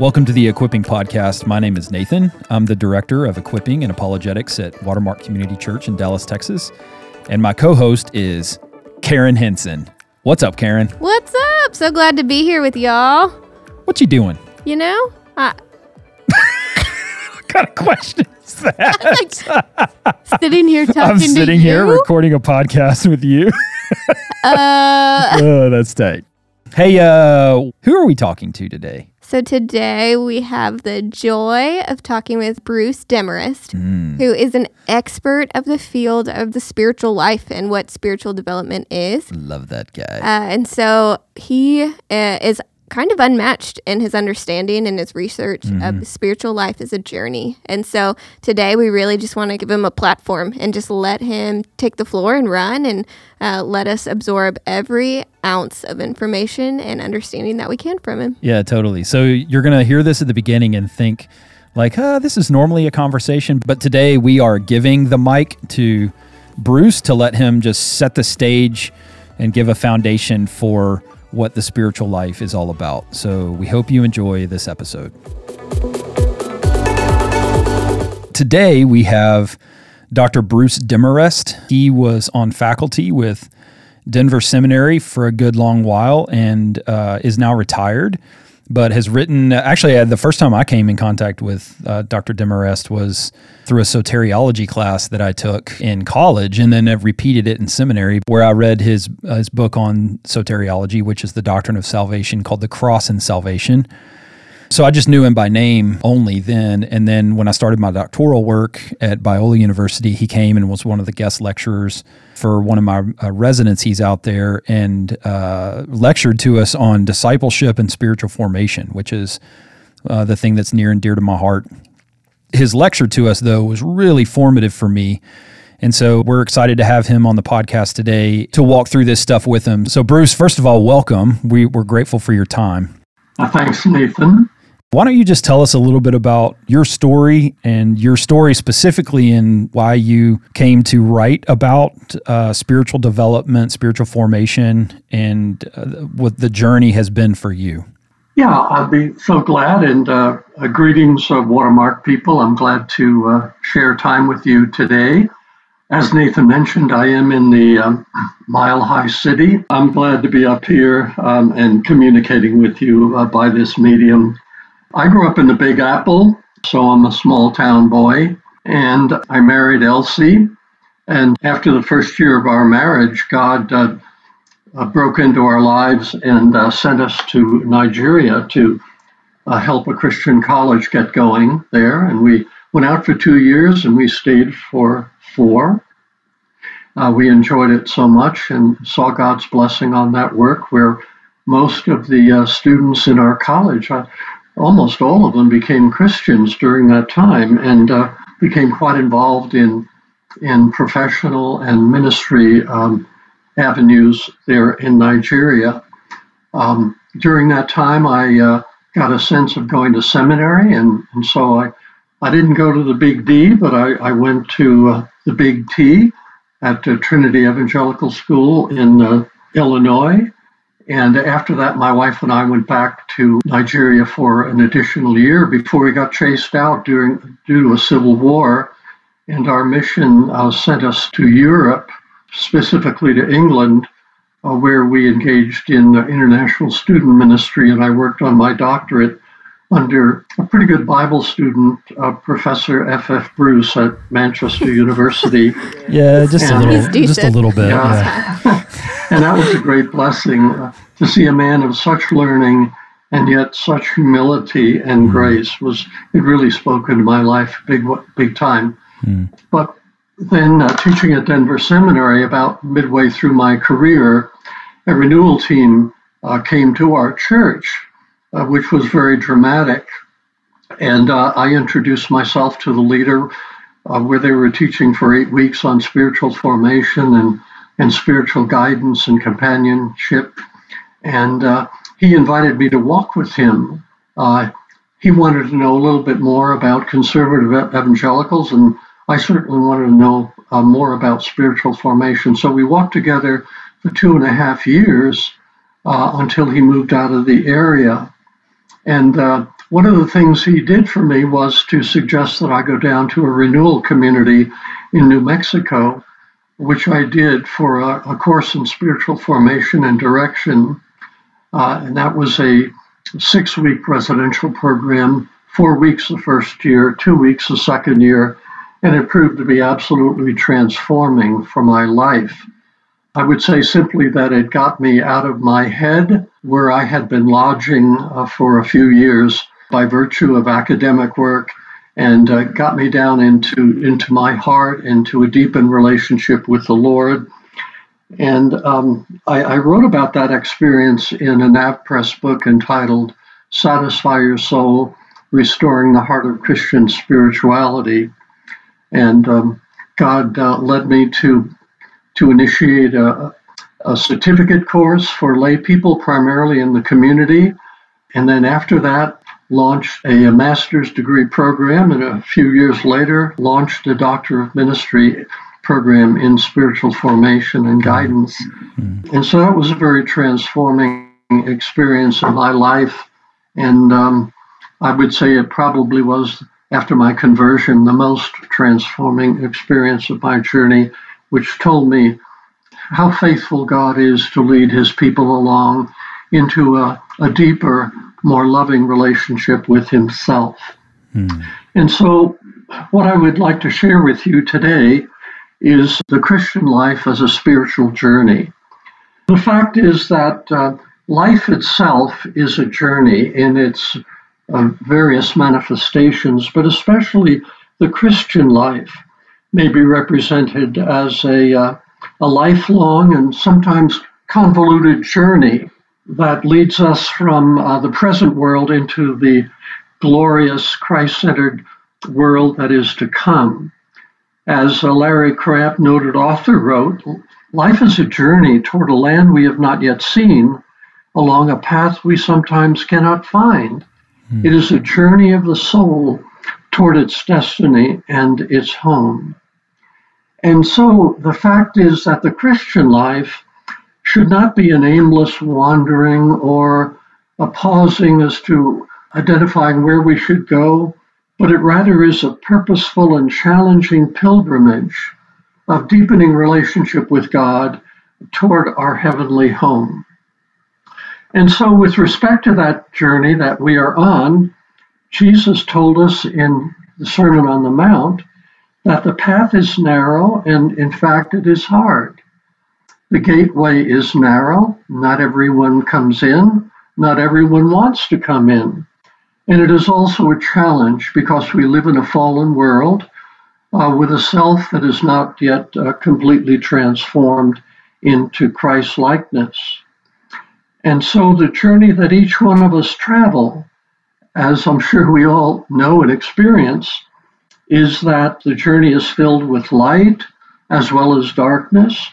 Welcome to the Equipping Podcast. My name is Nathan. I'm the Director of Equipping and Apologetics at Watermark Community Church in Dallas, Texas. And my co host is Karen Henson. What's up, Karen? What's up? So glad to be here with y'all. What you doing? You know, I, What kind of question is that? sitting here talking to you. I'm sitting here you. recording a podcast with you. Uh, oh, that's tight. Hey, uh, who are we talking to today? So today we have the joy of talking with Bruce Demarest, Hmm. who is an expert of the field of the spiritual life and what spiritual development is. Love that guy. Uh, and so he uh, is kind of unmatched in his understanding and his research of spiritual life as a journey. And so today we really just want to give him a platform and just let him take the floor and run and uh, let us absorb every ounce of information and understanding that we can from him. Yeah, totally. So you're going to hear this at the beginning and think, like, uh, this is normally a conversation. But today we are giving the mic to Bruce to let him just set the stage and give a foundation for what the spiritual life is all about. So we hope you enjoy this episode. Today we have Dr. Bruce Demarest. He was on faculty with Denver Seminary for a good long while and uh, is now retired, but has written. Actually, uh, the first time I came in contact with uh, Dr. Demarest was through a soteriology class that I took in college, and then I've repeated it in seminary, where I read his uh, his book on soteriology, which is the doctrine of salvation, called "The Cross and Salvation." So I just knew him by name only then. And then when I started my doctoral work at Biola University, he came and was one of the guest lecturers for one of my uh, residencies out there and uh, lectured to us on discipleship and spiritual formation, which is uh, the thing that's near and dear to my heart. His lecture to us, though, was really formative for me. And so we're excited to have him on the podcast today to walk through this stuff with him. So, Bruce, first of all, welcome. We, we're grateful for your time. Thanks, Nathan. Why don't you just tell us a little bit about your story and your story specifically in why you came to write about uh, spiritual development, spiritual formation, and uh, what the journey has been for you? Yeah, I'd be so glad. And uh, greetings, uh, Watermark people. I'm glad to uh, share time with you today. As Nathan mentioned, I am in the um, Mile High City. I'm glad to be up here um, and communicating with you uh, by this medium. I grew up in the Big Apple, so I'm a small town boy. And I married Elsie. And after the first year of our marriage, God uh, uh, broke into our lives and uh, sent us to Nigeria to uh, help a Christian college get going there. And we went out for two years and we stayed for four. Uh, we enjoyed it so much and saw God's blessing on that work where most of the uh, students in our college, almost all of them, became Christians during that time and uh, became quite involved in, in professional and ministry um, avenues there in Nigeria. Um, during that time, I uh, got a sense of going to seminary, and, and so I, I didn't go to the Big D, but I, I went to uh, the Big T at Trinity Evangelical School in uh, Illinois. And after that, my wife and I went back to Nigeria for an additional year before we got chased out during, due to a civil war. And our mission uh, sent us to Europe, specifically to England, uh, where we engaged in uh, international student ministry. And I worked on my doctorate under a pretty good Bible student, uh, Professor F. F. Bruce at Manchester University. Yeah, just a little, just a little bit. Yeah. yeah. and that was a great blessing uh, to see a man of such learning and yet such humility and grace was it really spoke into my life big big time. But then uh, teaching at denver seminary about midway through my career a renewal team uh, came to our church uh, which was very dramatic. And uh, i introduced myself to the leader uh, where they were teaching for eight weeks on spiritual formation and and spiritual guidance and companionship. And uh, he invited me to walk with him. Uh, he wanted to know a little bit more about conservative evangelicals, and I certainly wanted to know uh, more about spiritual formation. So we walked together for two and a half years uh, until he moved out of the area. And uh, one of the things he did for me was to suggest that I go down to a renewal community in New Mexico, which I did for a, a course in spiritual formation and direction. Uh, and that was a six week residential program, four weeks the first year, two weeks the second year, and it proved to be absolutely transforming for my life. I would say simply that it got me out of my head, where I had been lodging uh, for a few years by virtue of academic work, and uh, got me down into into my heart, into a deepened relationship with the Lord. And um, I, I, wrote about that experience in a NavPress book entitled "Satisfy Your Soul: Restoring the Heart of Christian Spirituality." And um, God uh, led me to to initiate a, a certificate course for lay people, primarily in the community. And then after that, launched a master's degree program, and a few years later, launched a doctor of ministry program in spiritual formation and guidance. Mm-hmm. And so that was a very transforming experience in my life. And um, I would say it probably was, after my conversion, the most transforming experience of my journey which told me how faithful God is to lead his people along into a, a deeper, more loving relationship with himself. Hmm. And so, what I would like to share with you today is the Christian life as a spiritual journey. The fact is that uh, life itself is a journey in its uh, various manifestations, but especially the Christian life may be represented as a, uh, a lifelong and sometimes convoluted journey that leads us from uh, the present world into the glorious Christ centered world that is to come. As uh, Larry Crabb, noted author, wrote, life is a journey toward a land we have not yet seen, along a path we sometimes cannot find. Hmm. It is a journey of the soul toward its destiny and its home. And so the fact is that the Christian life should not be an aimless wandering or a pausing as to identifying where we should go, but it rather is a purposeful and challenging pilgrimage of deepening relationship with God toward our heavenly home. And so, with respect to that journey that we are on, Jesus told us in the Sermon on the Mount that the path is narrow and, in fact, it is hard. The gateway is narrow. Not everyone comes in. Not everyone wants to come in. And it is also a challenge because we live in a fallen world uh, with a self that is not yet uh, completely transformed into Christ likeness. And so the journey that each one of us travel, as I'm sure we all know and experience, is that the journey is filled with light as well as darkness.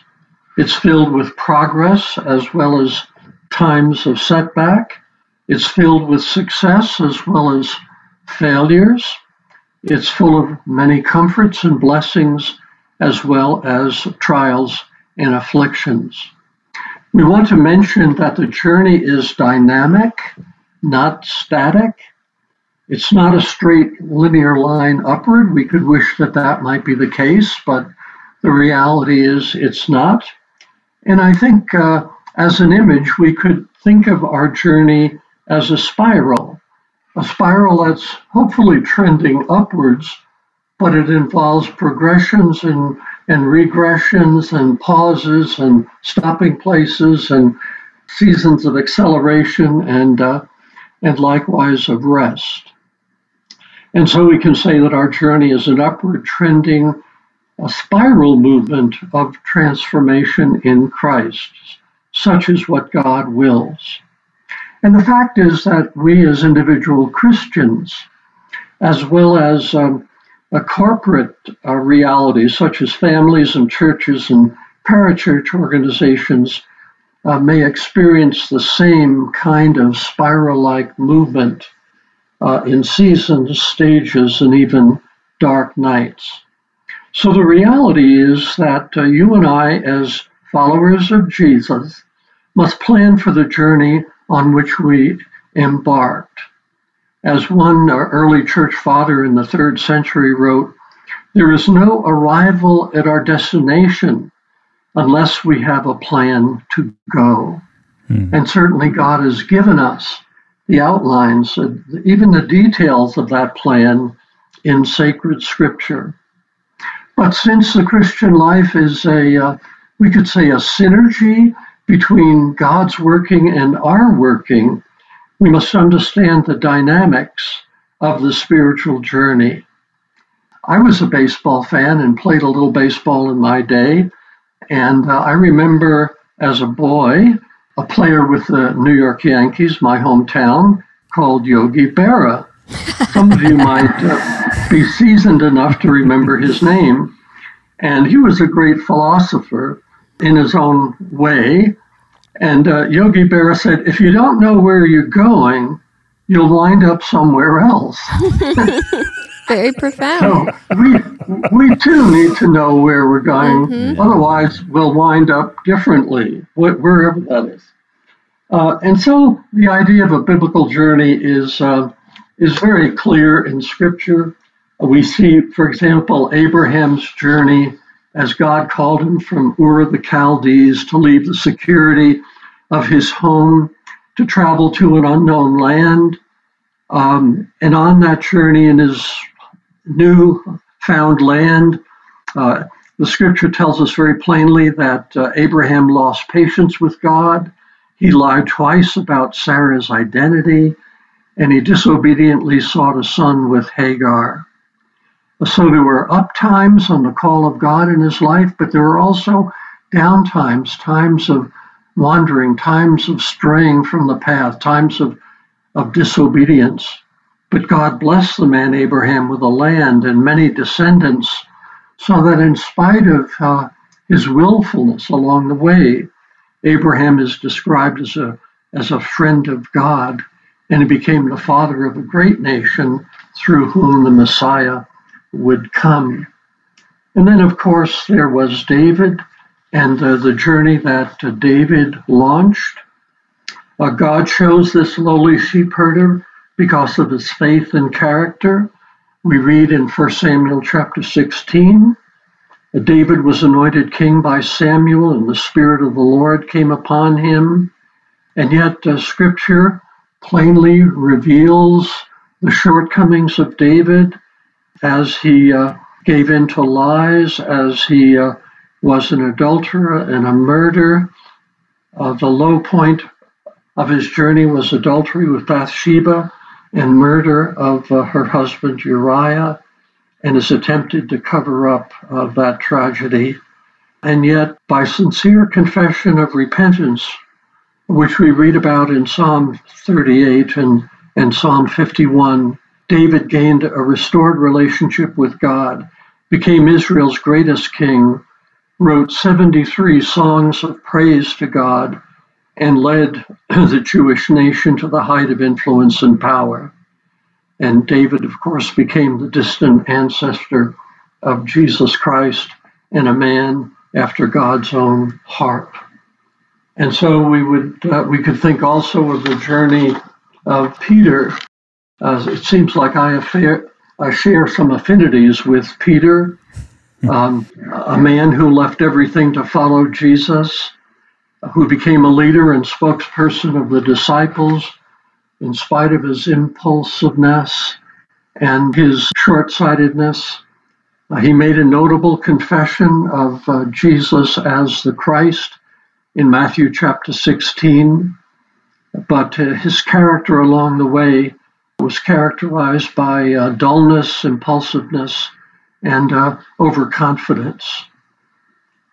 It's filled with progress as well as times of setback. It's filled with success as well as failures. It's full of many comforts and blessings as well as trials and afflictions. We want to mention that the journey is dynamic, not static. It's not a straight linear line upward. We could wish that that might be the case, but the reality is it's not. And I think uh, as an image, we could think of our journey as a spiral, a spiral that's hopefully trending upwards, but it involves progressions and, and regressions and pauses and stopping places and seasons of acceleration and, uh, and likewise of rest. And so we can say that our journey is an upward trending, a spiral movement of transformation in Christ. Such is what God wills. And the fact is that we as individual Christians, as well as um, a corporate uh, reality such as families and churches and parachurch organizations, uh, may experience the same kind of spiral like movement uh, in seasons, stages, and even dark nights. So the reality is that uh, you and I, as followers of Jesus, must plan for the journey on which we embarked. As one early church father in the third century wrote, there is no arrival at our destination unless we have a plan to go. Hmm. And certainly God has given us the outlines, even the details of that plan in sacred scripture. But since the Christian life is a, uh, we could say, a synergy between God's working and our working, we must understand the dynamics of the spiritual journey. I was a baseball fan and played a little baseball in my day. And uh, I remember as a boy, a player with the New York Yankees, my hometown, called Yogi Berra. Some of you might uh, be seasoned enough to remember his name. And he was a great philosopher in his own way. And uh, Yogi Berra said, if you don't know where you're going, you'll wind up somewhere else. Very profound. So we, we too need to know where we're going. Mm-hmm. Otherwise, we'll wind up differently, wherever that is. Uh, and so the idea of a biblical journey is, uh, is very clear in Scripture. We see, for example, Abraham's journey as God called him from Ur the Chaldees to leave the security of his home to travel to an unknown land. Um, and on that journey in his new found land, uh, the scripture tells us very plainly that uh, Abraham lost patience with God. He lied twice about Sarah's identity, and he disobediently sought a son with Hagar. So there were up times on the call of God in his life, but there were also down times, times of wandering, times of straying from the path, times of, of disobedience. But God blessed the man Abraham with a land and many descendants, so that in spite of uh, his willfulness along the way, Abraham is described as a, as a friend of God, and he became the father of a great nation through whom the Messiah would come. And then, of course, there was David and uh, the journey that uh, David launched. Uh, God chose this lowly sheep herder because of his faith and character. We read in 1 Samuel chapter 16 that David was anointed king by Samuel, and the Spirit of the Lord came upon him. And yet, uh, Scripture plainly reveals the shortcomings of David as he uh, gave in to lies, as he uh, was an adulterer and a murderer. Uh, the low point of his journey was adultery with Bathsheba and murder of uh, her husband Uriah, and has attempted to cover up uh, that tragedy. And yet, by sincere confession of repentance, which we read about in Psalm 38 and, and Psalm 51, David gained a restored relationship with God, became Israel's greatest king, wrote 73 songs of praise to God, and led the Jewish nation to the height of influence and power. And David, of course, became the distant ancestor of Jesus Christ and a man after God's own heart. And so we would uh, we could think also of the journey of Peter, uh, it seems like I, affair, I share some affinities with Peter, um, a man who left everything to follow Jesus, who became a leader and spokesperson of the disciples in spite of his impulsiveness and his short sightedness. Uh, he made a notable confession of uh, Jesus as the Christ in Matthew chapter 16, but uh, his character along the way was characterized by uh, dullness, impulsiveness, and uh, overconfidence.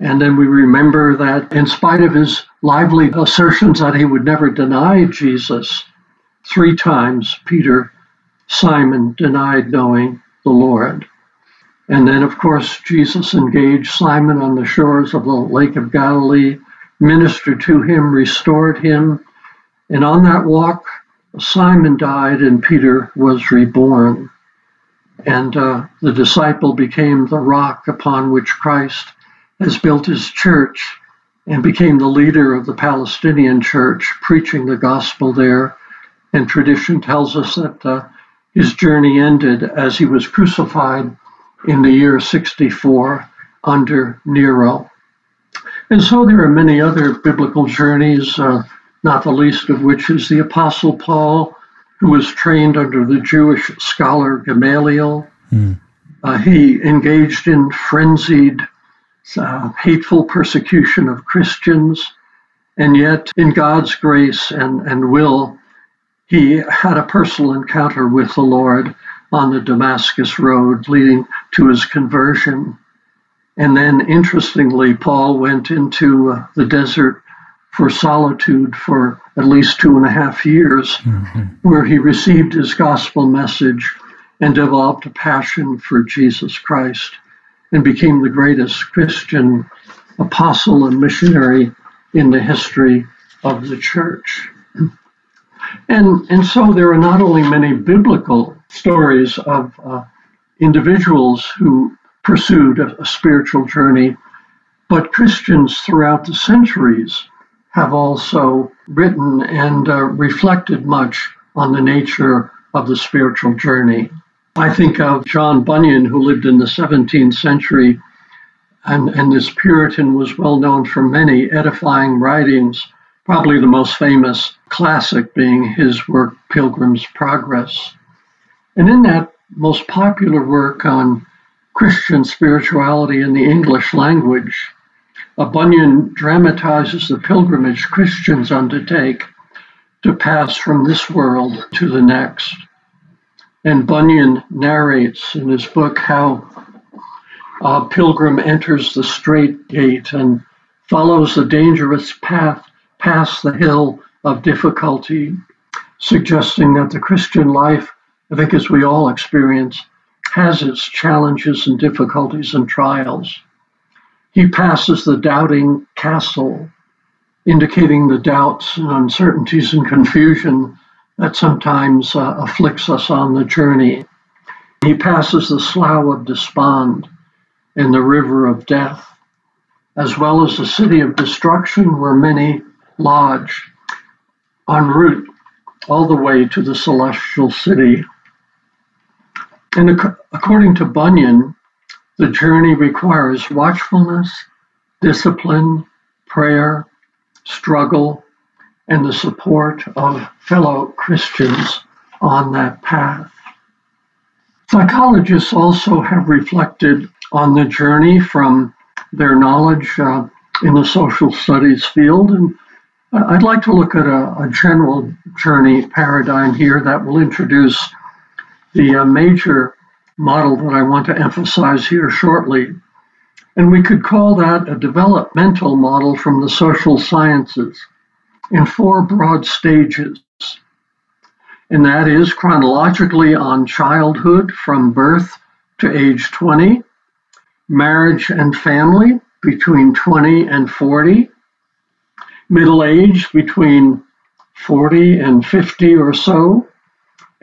And then we remember that in spite of his lively assertions that he would never deny Jesus, three times Peter, Simon denied knowing the Lord. And then, of course, Jesus engaged Simon on the shores of the Lake of Galilee, ministered to him, restored him. And on that walk, Simon died and Peter was reborn. And uh, the disciple became the rock upon which Christ has built his church and became the leader of the Palestinian church, preaching the gospel there. And tradition tells us that uh, his journey ended as he was crucified in the year 64 under Nero. And so there are many other biblical journeys, uh, not the least of which is the Apostle Paul, who was trained under the Jewish scholar Gamaliel. Mm. Uh, he engaged in frenzied, uh, hateful persecution of Christians, and yet, in God's grace and, and will, he had a personal encounter with the Lord on the Damascus Road, leading to his conversion. And then, interestingly, Paul went into uh, the desert for solitude for at least two and a half years, mm-hmm. where he received his gospel message and developed a passion for Jesus Christ and became the greatest Christian apostle and missionary in the history of the church. And, and so there are not only many biblical stories of uh, individuals who pursued a, spiritual journey, but Christians throughout the centuries have also written and uh, reflected much on the nature of the spiritual journey. I think of John Bunyan, who lived in the 17th century, and, and this Puritan was well known for many edifying writings, probably the most famous classic being his work, Pilgrim's Progress. And in that most popular work on Christian spirituality in the English language, Bunyan dramatizes the pilgrimage Christians undertake to pass from this world to the next. And Bunyan narrates in his book how a pilgrim enters the straight gate and follows the dangerous path past the hill of difficulty, suggesting that the Christian life, I think as we all experience, has its challenges and difficulties and trials. He passes the doubting castle, indicating the doubts and uncertainties and confusion that sometimes uh, afflicts us on the journey. He passes the slough of despond and the river of death, as well as the city of destruction where many lodge en route all the way to the celestial city. And ac- according to Bunyan, the journey requires watchfulness, discipline, prayer, struggle, and the support of fellow Christians on that path. Psychologists also have reflected on the journey from their knowledge uh, in the social studies field. And I'd like to look at a, a general journey paradigm here that will introduce the uh, major model that I want to emphasize here shortly. And we could call that a developmental model from the social sciences in four broad stages. And that is chronologically on childhood from birth to age 20, marriage and family between 20 and 40, middle age between 40 and 50 or so,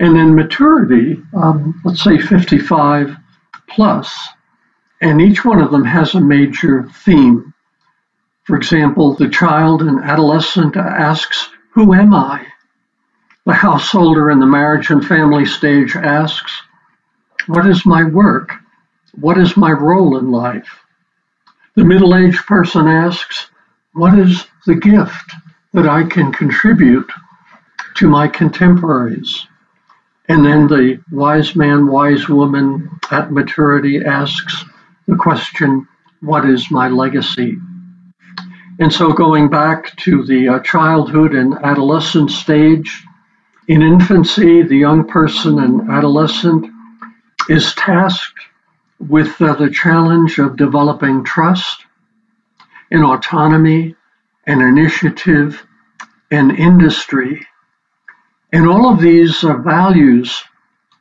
and then maturity, um, let's say 55 plus, and each one of them has a major theme. For example, the child and adolescent asks, Who am I? The householder in the marriage and family stage asks, What is my work? What is my role in life? The middle aged person asks, What is the gift that I can contribute to my contemporaries? And then the wise man, wise woman at maturity asks the question, What is my legacy? And so, going back to the uh, childhood and adolescent stage, in infancy, the young person and adolescent is tasked with uh, the challenge of developing trust and autonomy and initiative and industry and all of these uh, values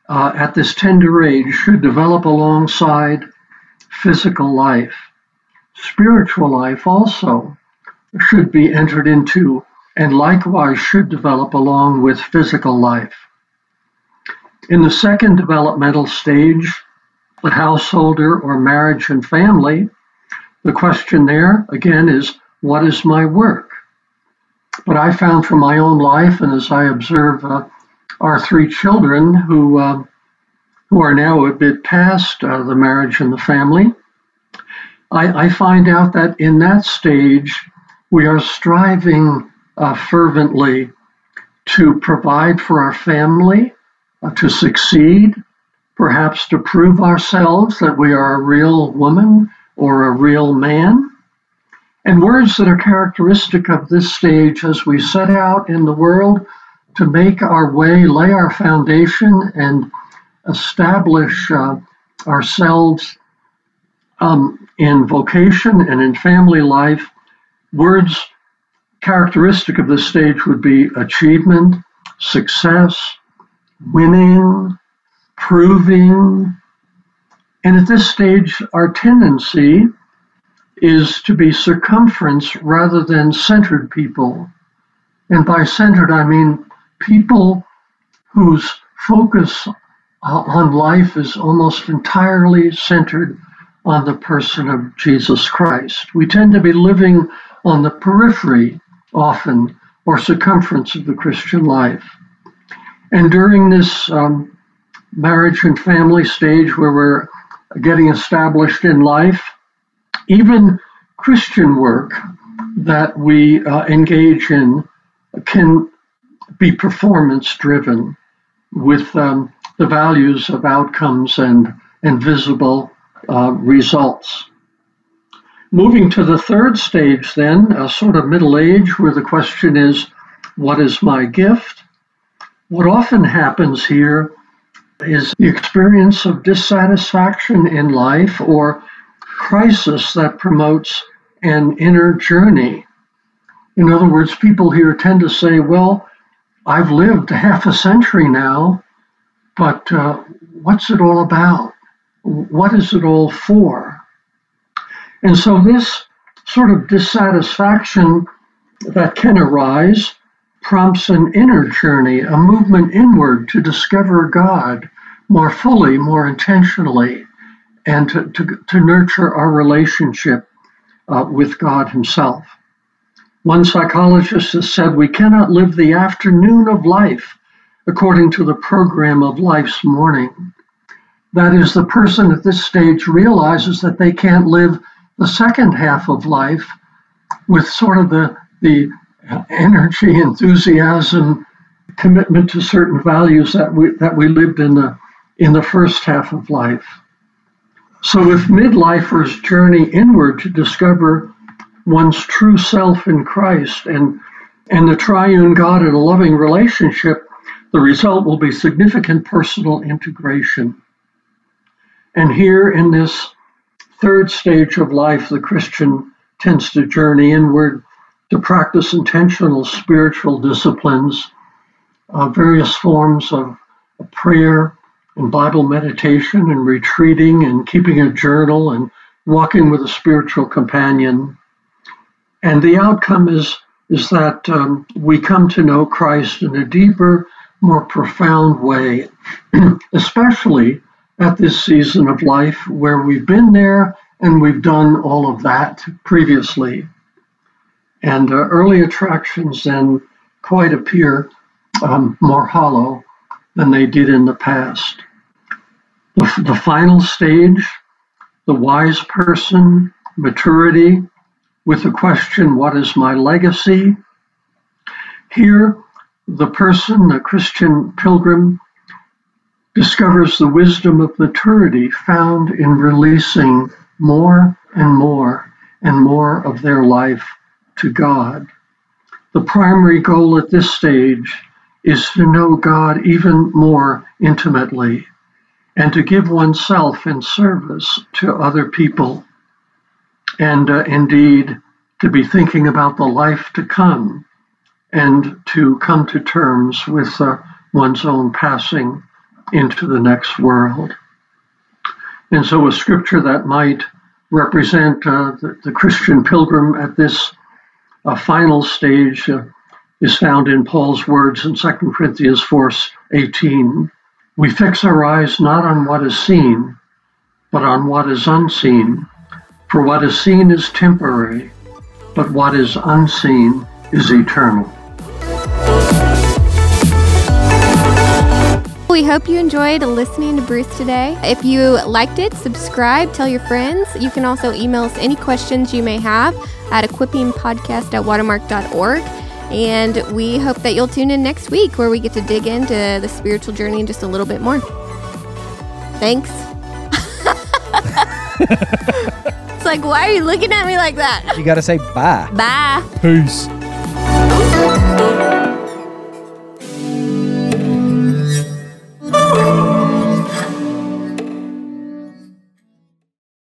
uh, at this tender age should develop alongside physical life. Spiritual life also should be entered into and likewise should develop along with physical life. In the second developmental stage, the householder or marriage and family, the question there again is what is my work? But I found from my own life, and as I observe uh, our three children who uh, who are now a bit past uh, the marriage and the family, I, I, find out that in that stage, we are striving uh, fervently to provide for our family, uh, to succeed, perhaps to prove ourselves that we are a real woman or a real man. And words that are characteristic of this stage as we set out in the world to make our way, lay our foundation, and establish uh, ourselves um, in vocation and in family life. Words characteristic of this stage would be achievement, success, winning, proving. And at this stage, our tendency is to be circumference rather than centered people. And by centered, I mean people whose focus on life is almost entirely centered on the person of Jesus Christ. We tend to be living on the periphery often or circumference of the Christian life. And during this um, marriage and family stage where we're getting established in life, even Christian work that we uh, engage in can be performance driven with um, the values of outcomes and, visible uh, results. Moving to the third stage, then, a sort of middle age, where the question is, What is my gift? What often happens here is the experience of dissatisfaction in life or crisis that promotes an inner journey. In other words, people here tend to say, Well, I've lived half a century now, but uh, what's it all about? What is it all for? And so this sort of dissatisfaction that can arise prompts an inner journey, a movement inward to discover God more fully, more intentionally, and to, to, to nurture our relationship uh, with God Himself. One psychologist has said we cannot live the afternoon of life according to the program of life's morning. That is, the person at this stage realizes that they can't live the second half of life with sort of the, the energy, enthusiasm, commitment to certain values that we, that we lived in the, in the first half of life. So, if midlifers journey inward to discover one's true self in Christ and, and the triune God in a loving relationship, the result will be significant personal integration. And here in this third stage of life, the Christian tends to journey inward to practice intentional spiritual disciplines, uh, various forms of prayer and Bible meditation and retreating and keeping a journal and walking with a spiritual companion. And the outcome is, is that um, we come to know Christ in a deeper, more profound way, especially at this season of life where we've been there and we've done all of that previously. And uh, early attractions then quite appear um, more hollow than they did in the past. The, final stage, the wise person, maturity, with the question, What is my legacy? Here, the person, the Christian pilgrim, discovers the wisdom of maturity found in releasing more and more and more of their life to God. The primary goal at this stage is to know God even more intimately and to give oneself in service to other people, and uh, indeed to be thinking about the life to come and to come to terms with uh, one's own passing into the next world. And so, a scripture that might represent uh, the, the, Christian pilgrim at this uh, final stage uh, is found in Paul's words in 2 Corinthians 4 18. We fix our eyes not on what is seen, but on what is unseen. For what is seen is temporary, but what is unseen is eternal. we hope you enjoyed listening to Bruce today. If you liked it, subscribe, tell your friends. You can also email us any questions you may have at equippingpodcast at watermark.org. And we hope that you'll tune in next week where we get to dig into the spiritual journey just a little bit more. Thanks. it's like, why are you looking at me like that? You got to say bye. Bye. Peace.